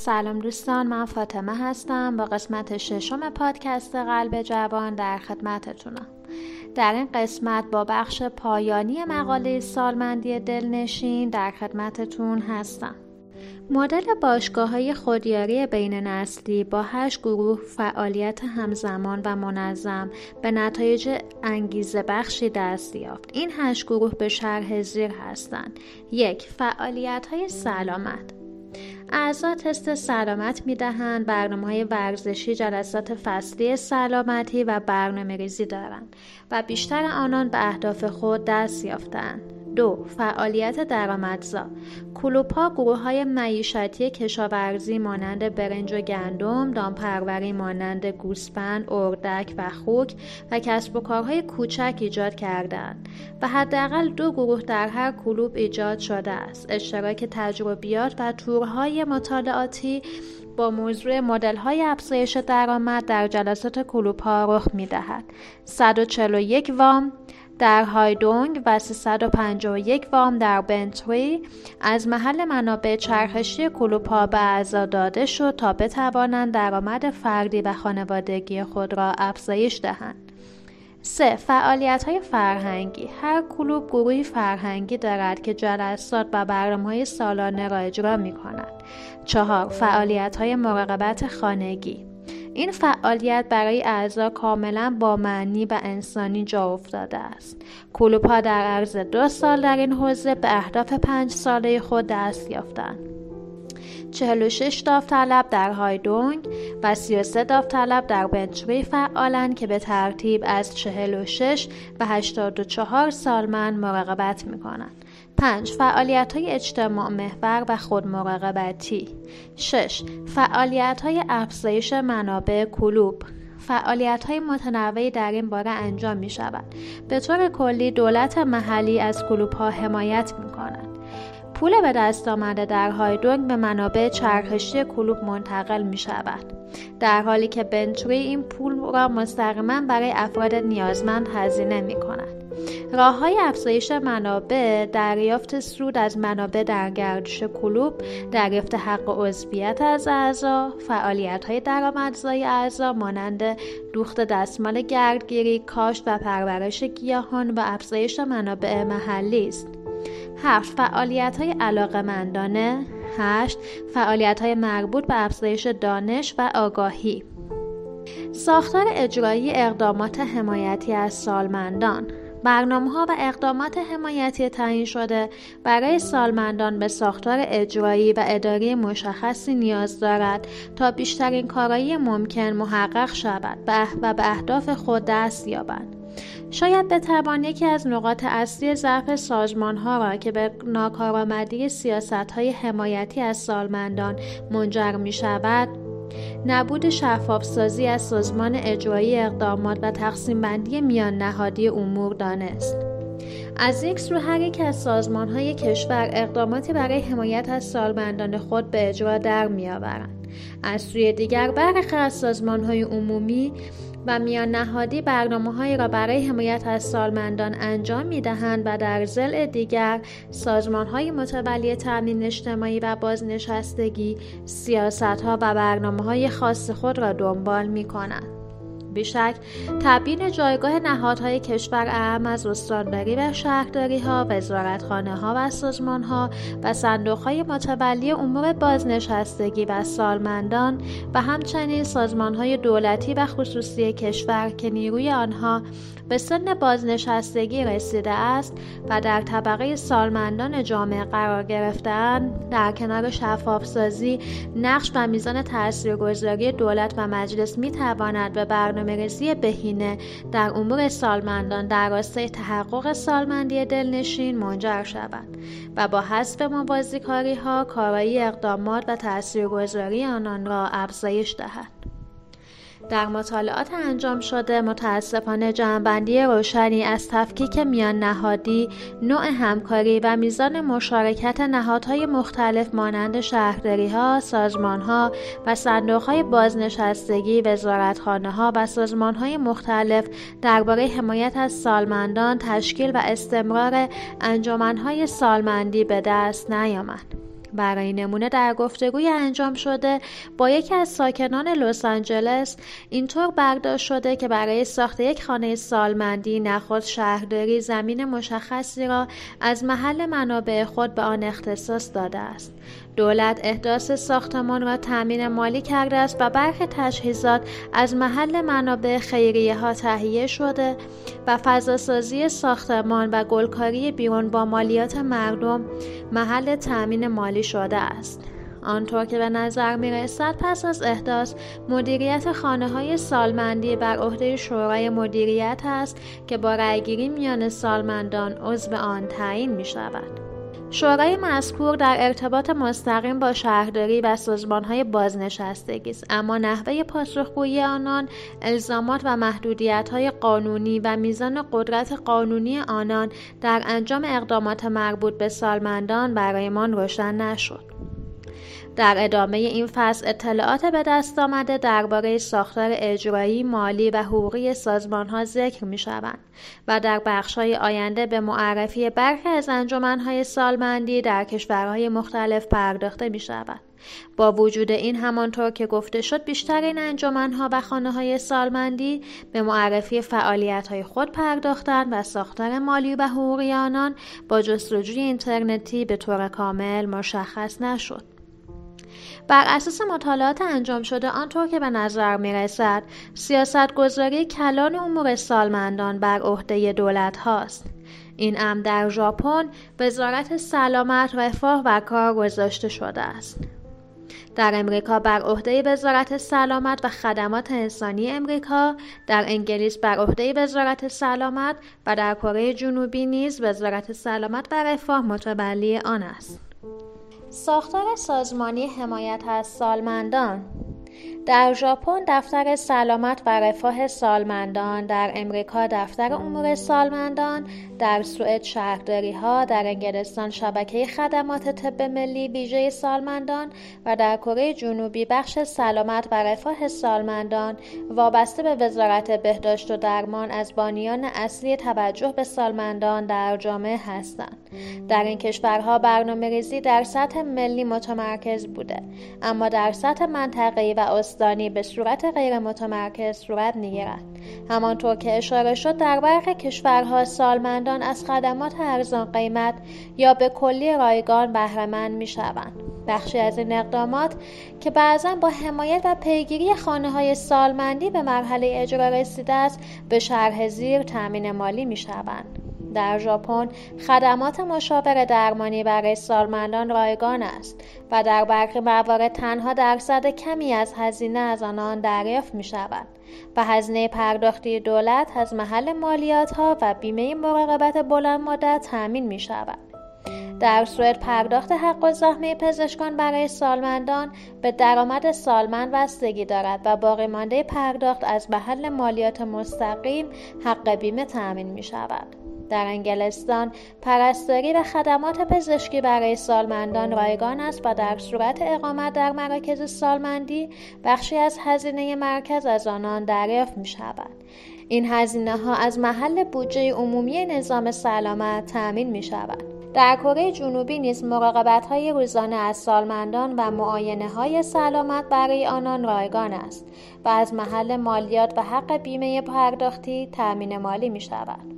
سلام دوستان من فاطمه هستم با قسمت ششم پادکست قلب جوان در خدمتتونم در این قسمت با بخش پایانی مقاله سالمندی دلنشین در خدمتتون هستم مدل باشگاه های خودیاری بین نسلی با هشت گروه فعالیت همزمان و منظم به نتایج انگیزه بخشی دست یافت. این هشت گروه به شرح زیر هستند. یک فعالیت های سلامت اعضا تست سلامت می دهند برنامه های ورزشی جلسات فصلی سلامتی و برنامه ریزی دارند و بیشتر آنان به اهداف خود دست یافتند. دو فعالیت درآمدزا کلوپ گروه های معیشتی کشاورزی مانند برنج و گندم دامپروری مانند گوسفند اردک و خوک و کسب و کارهای کوچک ایجاد کردند و حداقل دو گروه در هر کلوب ایجاد شده است اشتراک تجربیات و تورهای مطالعاتی با موضوع مدل های افزایش درآمد در جلسات کلوپ ها رخ می دهد. 141 وام در هایدونگ و 351 وام در بنتوی از محل منابع چرخشی کلوپا به اعضا داده شد تا بتوانند درآمد فردی و خانوادگی خود را افزایش دهند. 3. فعالیت های فرهنگی هر کلوب گروهی فرهنگی دارد که جلسات و برنامه های سالانه را اجرا می کند. 4. فعالیت های مراقبت خانگی این فعالیت برای اعضا کاملا با معنی و انسانی جا افتاده است. کلوپا در عرض دو سال در این حوزه به اهداف پنج ساله خود دست یافتند. 46 داوطلب در هایدونگ و 33 داوطلب در بنچوی فعالند که به ترتیب از 46 و 84 سالمند مراقبت می کنند. 5. فعالیت های اجتماع محور و خودمراقبتی 6. فعالیت های افزایش منابع کلوب فعالیت های متنوعی در این باره انجام می شود. به طور کلی دولت محلی از کلوب ها حمایت می کند. پول به دست آمده در هایدونگ به منابع چرخشی کلوب منتقل می شود. در حالی که بنتوی این پول را مستقیما برای افراد نیازمند هزینه می کند. راه های افزایش منابع دریافت سود از منابع در گردش کلوب دریافت حق عضویت از اعضا فعالیت های درآمدزایی اعضا مانند دوخت دستمال گردگیری کاشت و پرورش گیاهان و افزایش منابع محلی است. هفت فعالیت های علاقمندانه هشت فعالیت های مربوط به افزایش دانش و آگاهی. ساختار اجرایی اقدامات حمایتی از سالمندان. برنامه ها و اقدامات حمایتی تعیین شده برای سالمندان به ساختار اجرایی و اداری مشخصی نیاز دارد تا بیشترین کارایی ممکن محقق شود و به اهداف خود دست یابند. شاید بتوان یکی از نقاط اصلی ضعف سازمان ها را که به ناکارآمدی سیاست های حمایتی از سالمندان منجر می شود نبود شفافسازی از سازمان اجرایی اقدامات و تقسیم بندی میان نهادی امور دانست. از یک سو هر یک از سازمان های کشور اقداماتی برای حمایت از سالمندان خود به اجرا در میآورند. از سوی دیگر برخی از سازمان های عمومی و میان نهادی برنامه هایی را برای حمایت از سالمندان انجام می دهند و در زل دیگر سازمان های متولی تامین اجتماعی و بازنشستگی سیاست ها و برنامه های خاص خود را دنبال می کنند. بیشک تبیین جایگاه نهادهای کشور اهم از استانداری و شهرداری ها، وزارتخانه ها و سازمان ها و صندوق های متولی امور بازنشستگی و سالمندان و همچنین سازمان های دولتی و خصوصی کشور که نیروی آنها به سن بازنشستگی رسیده است و در طبقه سالمندان جامعه قرار گرفتن در کنار شفافسازی نقش و میزان تاثیرگذاری دولت و مجلس می تواند به برنامه ریزی بهینه. در امور سالمندان در راستای تحقق سالمندی دلنشین منجر شود و با حسب موازی کاری ها کارایی اقدامات و تاثیرگذاری آنان را افزایش دهد. در مطالعات انجام شده متاسفانه جمعبندی روشنی از تفکیک میان نهادی، نوع همکاری و میزان مشارکت نهادهای مختلف مانند شهرداری ها، سازمان ها و صندوق های بازنشستگی، وزارتخانه ها و سازمان های مختلف درباره حمایت از سالمندان، تشکیل و استمرار انجمنهای سالمندی به دست نیامد. برای نمونه در گفتگوی انجام شده با یکی از ساکنان لس آنجلس اینطور برداشت شده که برای ساخت یک خانه سالمندی نخست شهرداری زمین مشخصی را از محل منابع خود به آن اختصاص داده است. دولت احداث ساختمان را تأمین مالی کرده است و برخی تجهیزات از محل منابع خیریه ها تهیه شده و فضاسازی ساختمان و گلکاری بیرون با مالیات مردم محل تأمین مالی شده است. آنطور که به نظر می رسد پس از احداث مدیریت خانه های سالمندی بر عهده شورای مدیریت است که با رأیگیری میان سالمندان عضو آن تعیین می شود. شورای مذکور در ارتباط مستقیم با شهرداری و سازمانهای بازنشستگی است اما نحوه پاسخگویی آنان الزامات و محدودیتهای قانونی و میزان قدرت قانونی آنان در انجام اقدامات مربوط به سالمندان برایمان روشن نشد. در ادامه این فصل اطلاعات به دست آمده درباره ساختار اجرایی، مالی و حقوقی سازمان ها ذکر می شوند و در بخش های آینده به معرفی برخی از انجمنهای سالمندی در کشورهای مختلف پرداخته می شود. با وجود این همانطور که گفته شد بیشترین انجمنها و خانه های سالمندی به معرفی فعالیت های خود پرداختند و ساختار مالی و حقوقی آنان با جستجوی اینترنتی به طور کامل مشخص نشد. بر اساس مطالعات انجام شده آنطور که به نظر می رسد سیاست گذاری کلان امور سالمندان بر عهده دولت هاست. این امر در ژاپن وزارت سلامت رفاه و کار گذاشته شده است. در امریکا بر عهده وزارت سلامت و خدمات انسانی امریکا، در انگلیس بر عهده وزارت سلامت و در کره جنوبی نیز وزارت سلامت و رفاه متولی آن است. ساختار سازمانی حمایت از سالمندان. در ژاپن دفتر سلامت و رفاه سالمندان. در امریکا دفتر امور سالمندان. در سوئد شهرداری ها در انگلستان شبکه خدمات طب ملی ویژه سالمندان. و در کره جنوبی بخش سلامت و رفاه سالمندان. وابسته به وزارت بهداشت و درمان از بانیان اصلی توجه به سالمندان در جامعه هستند. در این کشورها برنامه ریزی در سطح ملی متمرکز بوده اما در سطح منطقه‌ای و استانی به صورت غیر متمرکز صورت می‌گیرد همانطور که اشاره شد در برخی کشورها سالمندان از خدمات ارزان قیمت یا به کلی رایگان بهرهمند می‌شوند بخشی از این اقدامات که بعضا با حمایت و پیگیری خانه های سالمندی به مرحله اجرا رسیده است به شرح زیر تامین مالی می شوند. در ژاپن خدمات مشاور درمانی برای سالمندان رایگان است و در برخی موارد تنها درصد کمی از هزینه از آنان دریافت می شود و هزینه پرداختی دولت از محل مالیات ها و بیمه مراقبت بلند مدت تأمین می شود. در سوئد پرداخت حق و زحمه پزشکان برای سالمندان به درآمد سالمند بستگی دارد و باقی مانده پرداخت از محل مالیات مستقیم حق بیمه تأمین می شود. در انگلستان پرستاری و خدمات پزشکی برای سالمندان رایگان است و در صورت اقامت در مراکز سالمندی بخشی از هزینه مرکز از آنان دریافت می شود. این هزینه ها از محل بودجه عمومی نظام سلامت تأمین می شود. در کره جنوبی نیز مراقبت های روزانه از سالمندان و معاینه های سلامت برای آنان رایگان است و از محل مالیات و حق بیمه پرداختی تأمین مالی می شود.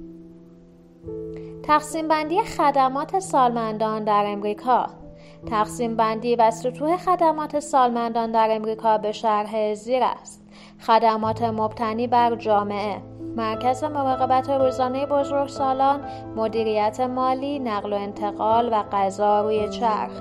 تقسیم بندی خدمات سالمندان در امریکا. تقسیم بندی و سطوح خدمات سالمندان در امریکا به شرح زیر است. خدمات مبتنی بر جامعه. مرکز مراقبت روزانه بزرگسالان مدیریت مالی نقل و انتقال و غذا روی چرخ.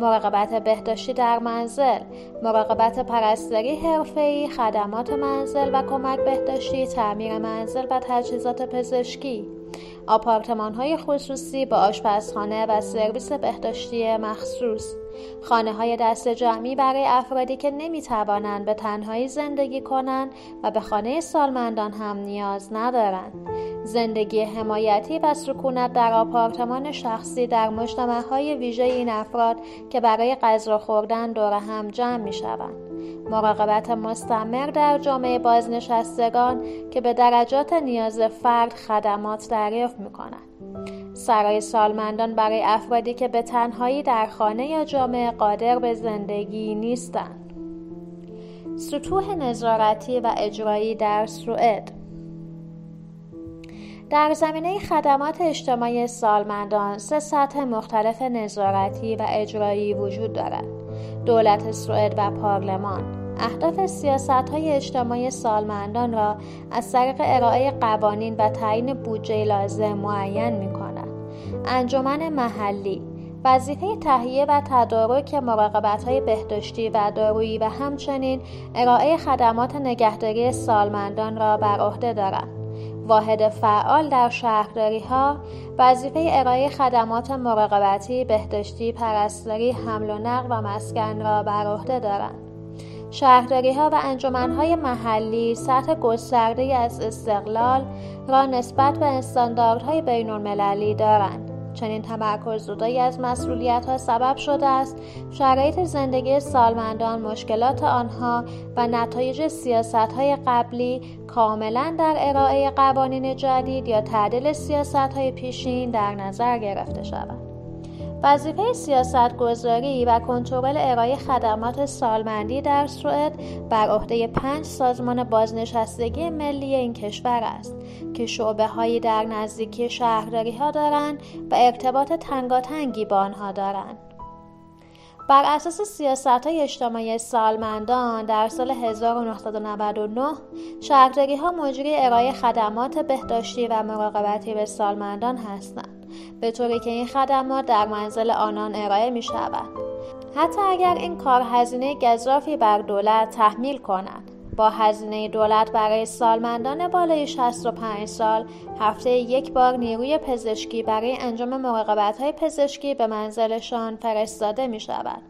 مراقبت بهداشتی در منزل. مراقبت پرستاری حرفه‌ای خدمات منزل و کمک بهداشتی تعمیر منزل و تجهیزات پزشکی. آپارتمان های خصوصی با آشپزخانه و سرویس بهداشتی مخصوص. خانه های دست جمعی برای افرادی که نمی توانند به تنهایی زندگی کنند و به خانه سالمندان هم نیاز ندارند زندگی حمایتی و سکونت در آپارتمان شخصی در مجتمع های ویژه این افراد که برای غذا خوردن دور هم جمع می شوند. مراقبت مستمر در جامعه بازنشستگان که به درجات نیاز فرد خدمات دریافت می کنند. سرای سالمندان برای افرادی که به تنهایی در خانه یا جامعه قادر به زندگی نیستند. سطوح نظارتی و اجرایی در سوئد در زمینه خدمات اجتماعی سالمندان سه سطح مختلف نظارتی و اجرایی وجود دارد. دولت سوئد و پارلمان اهداف سیاست های اجتماعی سالمندان را از طریق ارائه قوانین و تعیین بودجه لازم معین می کند. انجمن محلی وظیفه تهیه و تدارک مراقبت های بهداشتی و دارویی و همچنین ارائه خدمات نگهداری سالمندان را بر عهده دارد. واحد فعال در شهرداری ها وظیفه ارائه خدمات مراقبتی، بهداشتی، پرستاری، حمل و نقل و مسکن را بر عهده دارند. شهرداری ها و انجمن های محلی سطح گسترده از استقلال را نسبت به استانداردهای بین المللی دارند. چنین تمرکز زودایی از مسئولیت ها سبب شده است شرایط زندگی سالمندان مشکلات آنها و نتایج سیاست های قبلی کاملا در ارائه قوانین جدید یا تعدیل سیاست های پیشین در نظر گرفته شود وظیفه سیاست گذاری و کنترل ارائه خدمات سالمندی در سوئد بر عهده پنج سازمان بازنشستگی ملی این کشور است که شعبه هایی در نزدیکی شهرداری ها دارند و ارتباط تنگاتنگی با آنها دارند. بر اساس سیاست های اجتماعی سالمندان در سال 1999 شهرداری ها مجری ارائه خدمات بهداشتی و مراقبتی به سالمندان هستند. به طوری که این خدمات در منزل آنان ارائه می شود. حتی اگر این کار هزینه گذافی بر دولت تحمیل کنند. با هزینه دولت برای سالمندان بالای 65 سال هفته یک بار نیروی پزشکی برای انجام مراقبت های پزشکی به منزلشان فرستاده می شود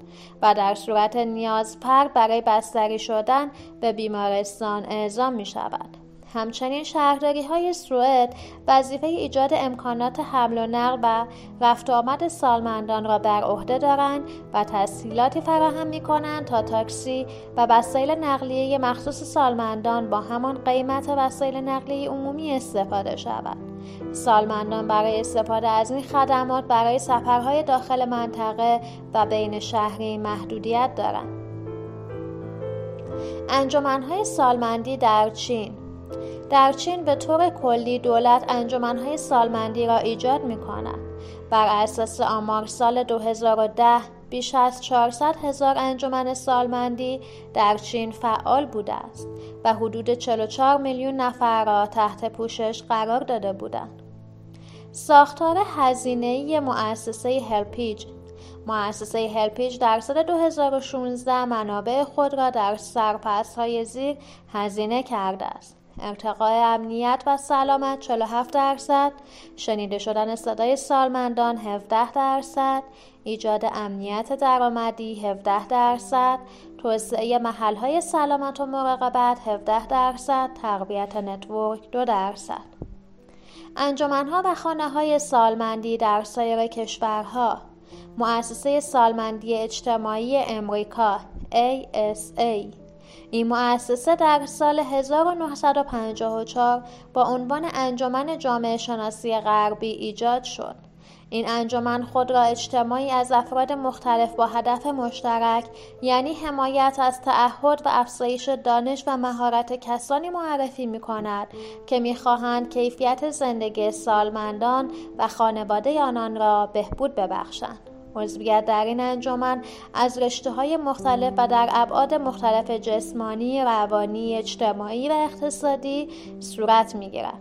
و در صورت نیاز پر برای بستری شدن به بیمارستان اعزام می شود. همچنین شهرداری های سوئد وظیفه ایجاد امکانات حمل و نقل و رفت آمد سالمندان را بر عهده دارند و تسهیلاتی فراهم می کنند تا تاکسی و وسایل نقلیه مخصوص سالمندان با همان قیمت وسایل نقلیه عمومی استفاده شود. سالمندان برای استفاده از این خدمات برای سفرهای داخل منطقه و بین شهری محدودیت دارند. انجمنهای سالمندی در چین در چین به طور کلی دولت انجمنهای سالمندی را ایجاد می کند. بر اساس آمار سال 2010 بیش از 400 هزار انجمن سالمندی در چین فعال بوده است و حدود 44 میلیون نفر را تحت پوشش قرار داده بودند. ساختار هزینه‌ای مؤسسه هلپیج مؤسسه هلپیج در سال 2016 منابع خود را در سرپس های زیر هزینه کرده است. ارتقای امنیت و سلامت 47 درصد، شنیده شدن صدای سالمندان 17 درصد، ایجاد امنیت درآمدی 17 درصد، توسعه محلهای سلامت و مراقبت 17 درصد، تقویت نتورک 2 درصد. انجمنها و خانه های سالمندی در سایر کشورها. مؤسسه سالمندی اجتماعی امریکا ASA این مؤسسه در سال 1954 با عنوان انجمن جامعه شناسی غربی ایجاد شد. این انجمن خود را اجتماعی از افراد مختلف با هدف مشترک یعنی حمایت از تعهد و افزایش دانش و مهارت کسانی معرفی می کند که می خواهند کیفیت زندگی سالمندان و خانواده آنان را بهبود ببخشند. عضویت در این انجمن از رشته های مختلف و در ابعاد مختلف جسمانی، روانی، اجتماعی و اقتصادی صورت می گیرد.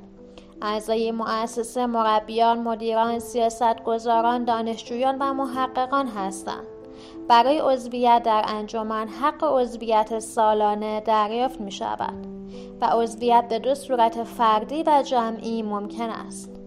اعضای مؤسسه مربیان، مدیران، سیاستگزاران، دانشجویان و محققان هستند. برای عضویت در انجمن حق عضویت سالانه دریافت می شود و عضویت به دو صورت فردی و جمعی ممکن است.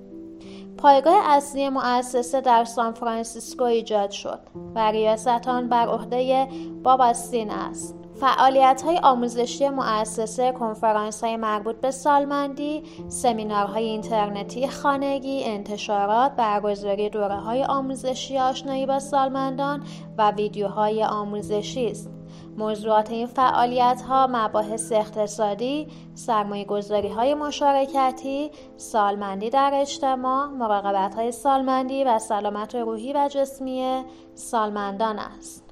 پایگاه اصلی مؤسسه در سان فرانسیسکو ایجاد شد و ریاست آن بر عهده باباستین است. فعالیت های آموزشی مؤسسه کنفرانس های مربوط به سالمندی، سمینارهای اینترنتی خانگی، انتشارات، برگزاری دوره های آموزشی آشنایی با سالمندان و ویدیوهای آموزشی است. موضوعات این فعالیت ها مباحث اقتصادی، سرمایه گذاری های مشارکتی، سالمندی در اجتماع، مراقبت های سالمندی و سلامت روحی و جسمی سالمندان است.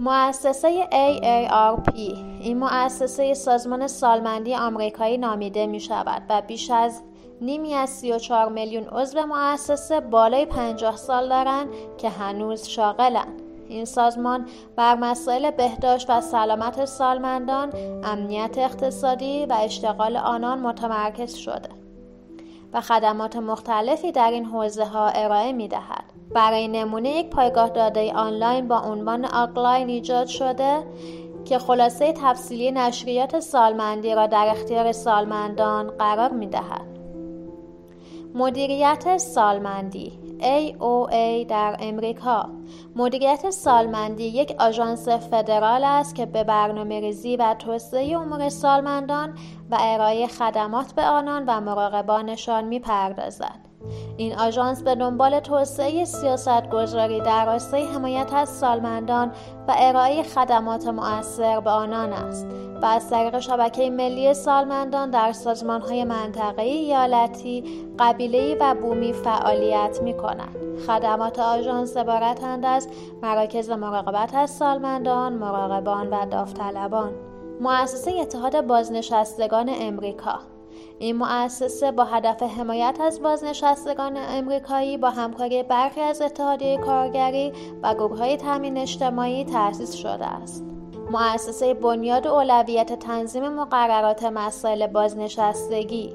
مؤسسه AARP این مؤسسه سازمان سالمندی آمریکایی نامیده می شود و بیش از نیمی از 34 میلیون عضو مؤسسه بالای 50 سال دارند که هنوز شاغلند. این سازمان بر مسائل بهداشت و سلامت سالمندان، امنیت اقتصادی و اشتغال آنان متمرکز شده و خدمات مختلفی در این حوزه ها ارائه می دهد. برای نمونه یک پایگاه داده آنلاین با عنوان آگلاین ایجاد شده که خلاصه تفصیلی نشریات سالمندی را در اختیار سالمندان قرار می دهد. مدیریت سالمندی AOA در امریکا مدیریت سالمندی یک آژانس فدرال است که به برنامه ریزی و توسعه امور سالمندان و ارائه خدمات به آنان و مراقبانشان می پردازد. این آژانس به دنبال توسعه سیاست گذاری در راستای حمایت از سالمندان و ارائه خدمات مؤثر به آنان است و از طریق شبکه ملی سالمندان در سازمانهای منطقه‌ای ایالتی قبیله‌ای و بومی فعالیت می کند. خدمات آژانس عبارتند از مراکز مراقبت از سالمندان، مراقبان و داوطلبان. مؤسسه اتحاد بازنشستگان امریکا این مؤسسه با هدف حمایت از بازنشستگان امریکایی با همکاری برخی از اتحادیه کارگری و گروههای تامین اجتماعی تأسیس شده است مؤسسه بنیاد اولویت تنظیم مقررات مسائل بازنشستگی.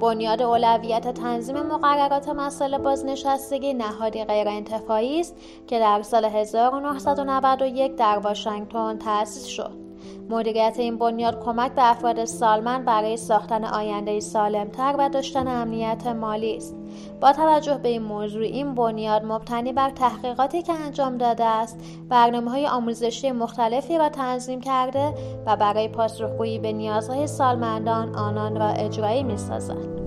بنیاد اولویت تنظیم مقررات مسائل بازنشستگی نهادی غیرانتفاعی است که در سال 1991 در واشنگتن تأسیس شد. مدیریت این بنیاد کمک به افراد سالمند برای ساختن آینده سالمتر و داشتن امنیت مالی است با توجه به این موضوع این بنیاد مبتنی بر تحقیقاتی که انجام داده است برنامه های آموزشی مختلفی را تنظیم کرده و برای پاسخگویی به نیازهای سالمندان آنان را اجرایی می سازد.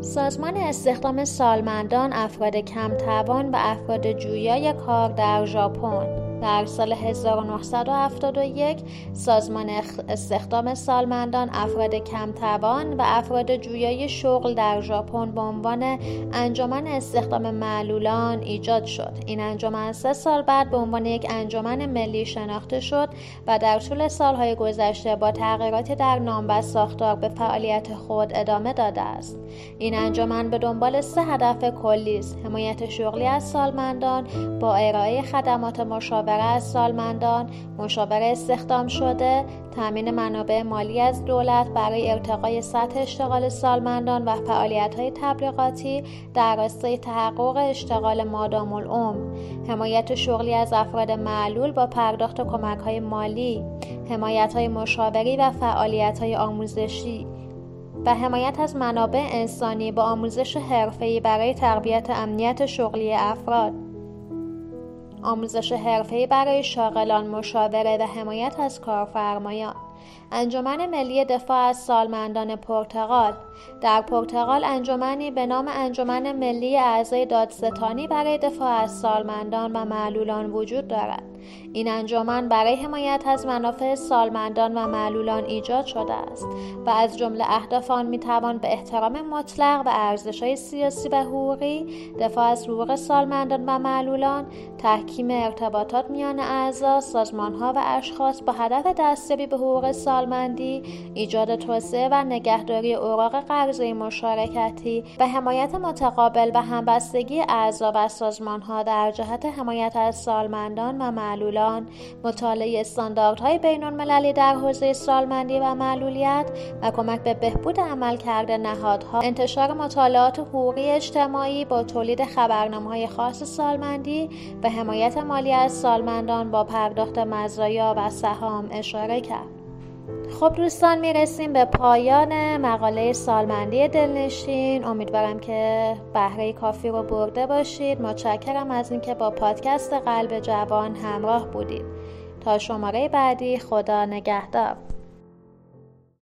سازمان استخدام سالمندان افراد کم توان و افراد جویای کار در ژاپن در سال 1971 سازمان استخدام سالمندان افراد کم توان و افراد جویای شغل در ژاپن به عنوان انجمن استخدام معلولان ایجاد شد. این انجمن سه سال بعد به عنوان یک انجمن ملی شناخته شد و در طول سالهای گذشته با تغییراتی در نام و ساختار به فعالیت خود ادامه داده است. این انجمن به دنبال سه هدف کلی است حمایت شغلی از سالمندان با ارائه خدمات مشاوره مشاوره از سالمندان مشاوره استخدام شده تامین منابع مالی از دولت برای ارتقای سطح اشتغال سالمندان و فعالیت های تبلیغاتی در راستای تحقق اشتغال مادام العمر. حمایت شغلی از افراد معلول با پرداخت کمک های مالی حمایت های مشاوری و فعالیت های آموزشی و حمایت از منابع انسانی با آموزش حرفه‌ای برای تقویت امنیت شغلی افراد. آموزش حرفه‌ای برای شاغلان مشاوره و حمایت از کارفرمایان. انجمن ملی دفاع از سالمندان پرتغال. در پرتغال انجمنی به نام انجمن ملی اعضای دادستانی برای دفاع از سالمندان و معلولان وجود دارد. این انجمن برای حمایت از منافع سالمندان و معلولان ایجاد شده است و از جمله اهداف آن می‌توان به احترام مطلق و ارزشهای سیاسی و حقوقی دفاع از حقوق سالمندان و معلولان تحکیم ارتباطات میان اعضا سازمانها و اشخاص با هدف دستیابی به حقوق سالمندی ایجاد توسعه و نگهداری اوراق قرضه مشارکتی و حمایت متقابل و همبستگی اعضا و سازمانها در جهت حمایت از سالمندان و معلولان. مطالعه استانداردهای بین المللی در حوزه سالمندی و معلولیت و کمک به بهبود عملکرد نهادها. انتشار مطالعات حقوقی اجتماعی با تولید خبرنامه های خاص سالمندی و حمایت مالی از سالمندان با پرداخت مزایا و سهام اشاره کرد. خب دوستان می‌رسیم به پایان مقاله سالمندی دلنشین. امیدوارم که بهره کافی رو برده باشید. متشکرم از اینکه با پادکست قلب جوان همراه بودید. تا شماره بعدی خدا نگهدار.